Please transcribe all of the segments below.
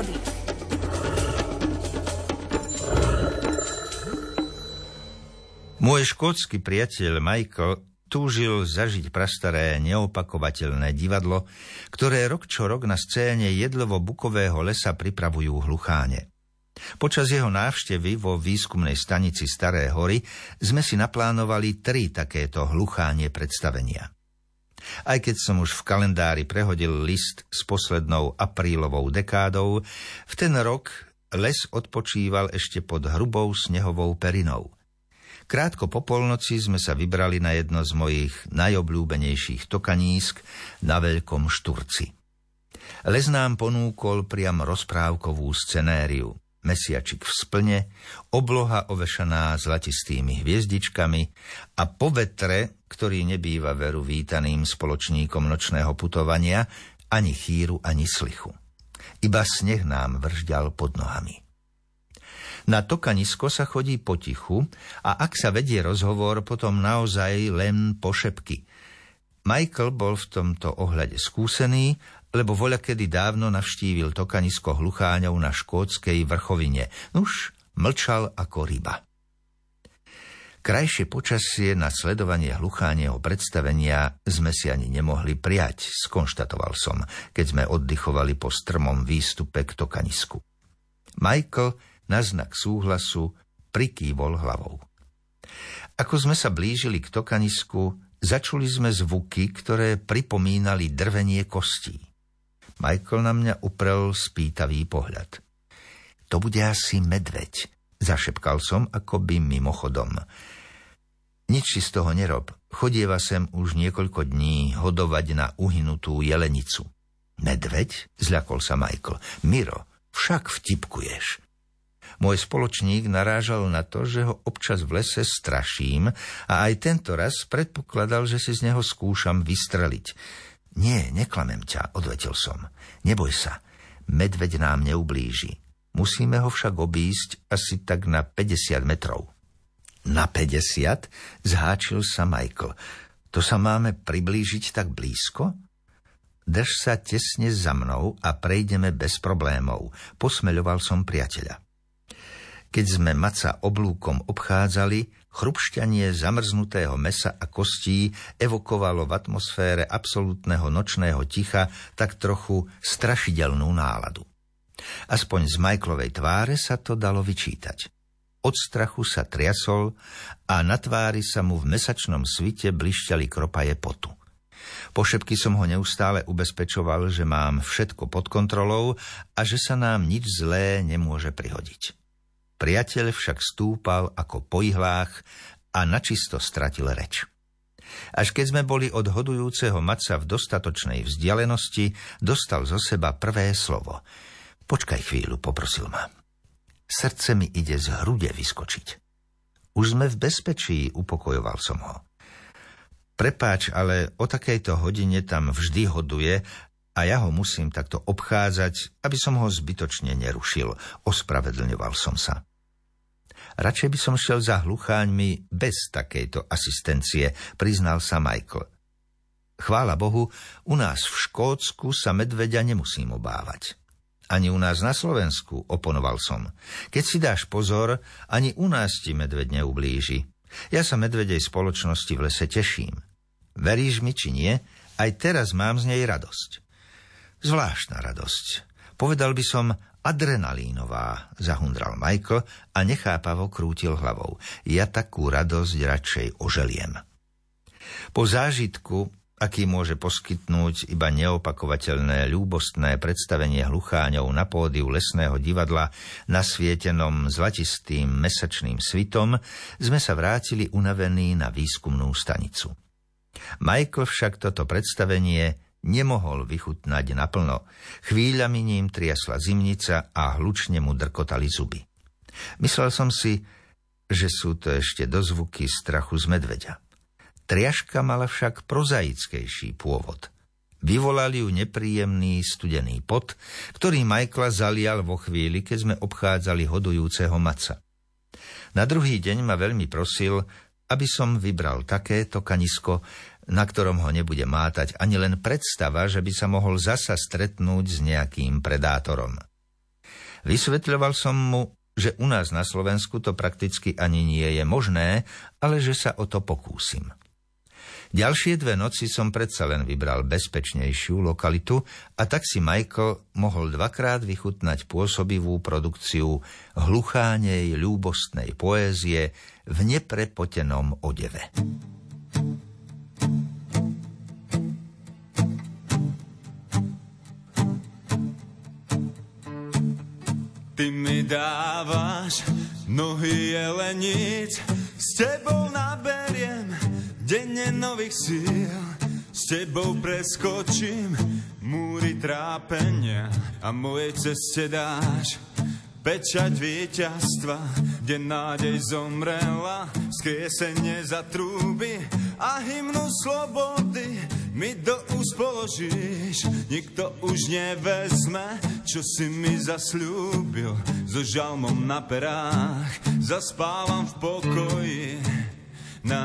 prírody. Môj škótsky priateľ Michael túžil zažiť prastaré neopakovateľné divadlo, ktoré rok čo rok na scéne jedlovo-bukového lesa pripravujú hlucháne. Počas jeho návštevy vo výskumnej stanici Staré hory sme si naplánovali tri takéto hluchánie predstavenia. Aj keď som už v kalendári prehodil list s poslednou aprílovou dekádou, v ten rok les odpočíval ešte pod hrubou snehovou perinou – Krátko po polnoci sme sa vybrali na jedno z mojich najobľúbenejších tokanísk na Veľkom Šturci. Les nám ponúkol priam rozprávkovú scenériu. Mesiačik v splne, obloha ovešaná zlatistými hviezdičkami a po vetre, ktorý nebýva veru vítaným spoločníkom nočného putovania, ani chýru, ani slichu. Iba sneh nám vržďal pod nohami. Na tokanisko sa chodí potichu a ak sa vedie rozhovor, potom naozaj len po šepky. Michael bol v tomto ohľade skúsený, lebo voľa kedy dávno navštívil tokanisko hlucháňov na škótskej vrchovine. Nuž, mlčal ako ryba. Krajšie počasie na sledovanie hluchánieho predstavenia sme si ani nemohli prijať, skonštatoval som, keď sme oddychovali po strmom výstupe k tokanisku. Michael na znak súhlasu prikývol hlavou. Ako sme sa blížili k tokanisku, začuli sme zvuky, ktoré pripomínali drvenie kostí. Michael na mňa uprel spýtavý pohľad. To bude asi medveď, zašepkal som akoby mimochodom. Nič si z toho nerob. Chodieva sem už niekoľko dní hodovať na uhynutú jelenicu. Medveď? Zľakol sa Michael. Miro, však vtipkuješ. Môj spoločník narážal na to, že ho občas v lese straším a aj tento raz predpokladal, že si z neho skúšam vystreliť. Nie, neklamem ťa, odvetil som. Neboj sa, medveď nám neublíži. Musíme ho však obísť asi tak na 50 metrov. Na 50? Zháčil sa Michael. To sa máme priblížiť tak blízko? Drž sa tesne za mnou a prejdeme bez problémov, posmeľoval som priateľa. Keď sme maca oblúkom obchádzali, chrupšťanie zamrznutého mesa a kostí evokovalo v atmosfére absolútneho nočného ticha tak trochu strašidelnú náladu. Aspoň z Michaelovej tváre sa to dalo vyčítať. Od strachu sa triasol a na tvári sa mu v mesačnom svite blišťali kropaje potu. Po šepky som ho neustále ubezpečoval, že mám všetko pod kontrolou a že sa nám nič zlé nemôže prihodiť. Priateľ však stúpal ako po ihlách a načisto stratil reč. Až keď sme boli od hodujúceho maca v dostatočnej vzdialenosti, dostal zo seba prvé slovo. Počkaj chvíľu, poprosil ma. Srdce mi ide z hrude vyskočiť. Už sme v bezpečí, upokojoval som ho. Prepáč, ale o takejto hodine tam vždy hoduje a ja ho musím takto obchádzať, aby som ho zbytočne nerušil. Ospravedlňoval som sa. Radšej by som šiel za hlucháňmi bez takejto asistencie, priznal sa Michael. Chvála Bohu, u nás v Škótsku sa medveďa nemusím obávať. Ani u nás na Slovensku, oponoval som. Keď si dáš pozor, ani u nás ti medveď neublíži. Ja sa medvedej spoločnosti v lese teším. Veríš mi, či nie, aj teraz mám z nej radosť. Zvláštna radosť. Povedal by som adrenalínová, zahundral Michael a nechápavo krútil hlavou. Ja takú radosť radšej oželiem. Po zážitku, aký môže poskytnúť iba neopakovateľné ľúbostné predstavenie hlucháňov na pódiu lesného divadla nasvietenom zlatistým mesačným svitom, sme sa vrátili unavení na výskumnú stanicu. Michael však toto predstavenie nemohol vychutnať naplno. Chvíľami ním triasla zimnica a hlučne mu drkotali zuby. Myslel som si, že sú to ešte dozvuky strachu z medveďa. Triaška mala však prozaickejší pôvod. Vyvolali ju nepríjemný studený pot, ktorý Michaela zalial vo chvíli, keď sme obchádzali hodujúceho maca. Na druhý deň ma veľmi prosil, aby som vybral takéto kanisko, na ktorom ho nebude mátať ani len predstava, že by sa mohol zasa stretnúť s nejakým predátorom. Vysvetľoval som mu, že u nás na Slovensku to prakticky ani nie je možné, ale že sa o to pokúsim. Ďalšie dve noci som predsa len vybral bezpečnejšiu lokalitu a tak si Majko mohol dvakrát vychutnať pôsobivú produkciu hluchánej ľúbostnej poézie v neprepotenom odeve. Ty mi dávaš nohy jelenic, s tebou naberiem denne nových síl. S tebou preskočím múry trápenia a mojej ceste dáš pečať víťazstva, kde nádej zomrela, skriesenie za trúby a hymnu slobody mi do úst položíš. Nikto už nevezme, čo si mi zasľúbil. So žalmom na perách zaspávam v pokoji. Na,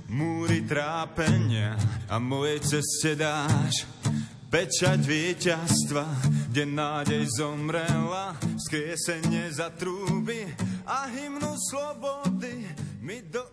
múry trápenia a mojej ceste dáš. Pečať víťazstva, kde nádej zomrela, skriesenie za trúby a hymnu slobody mi do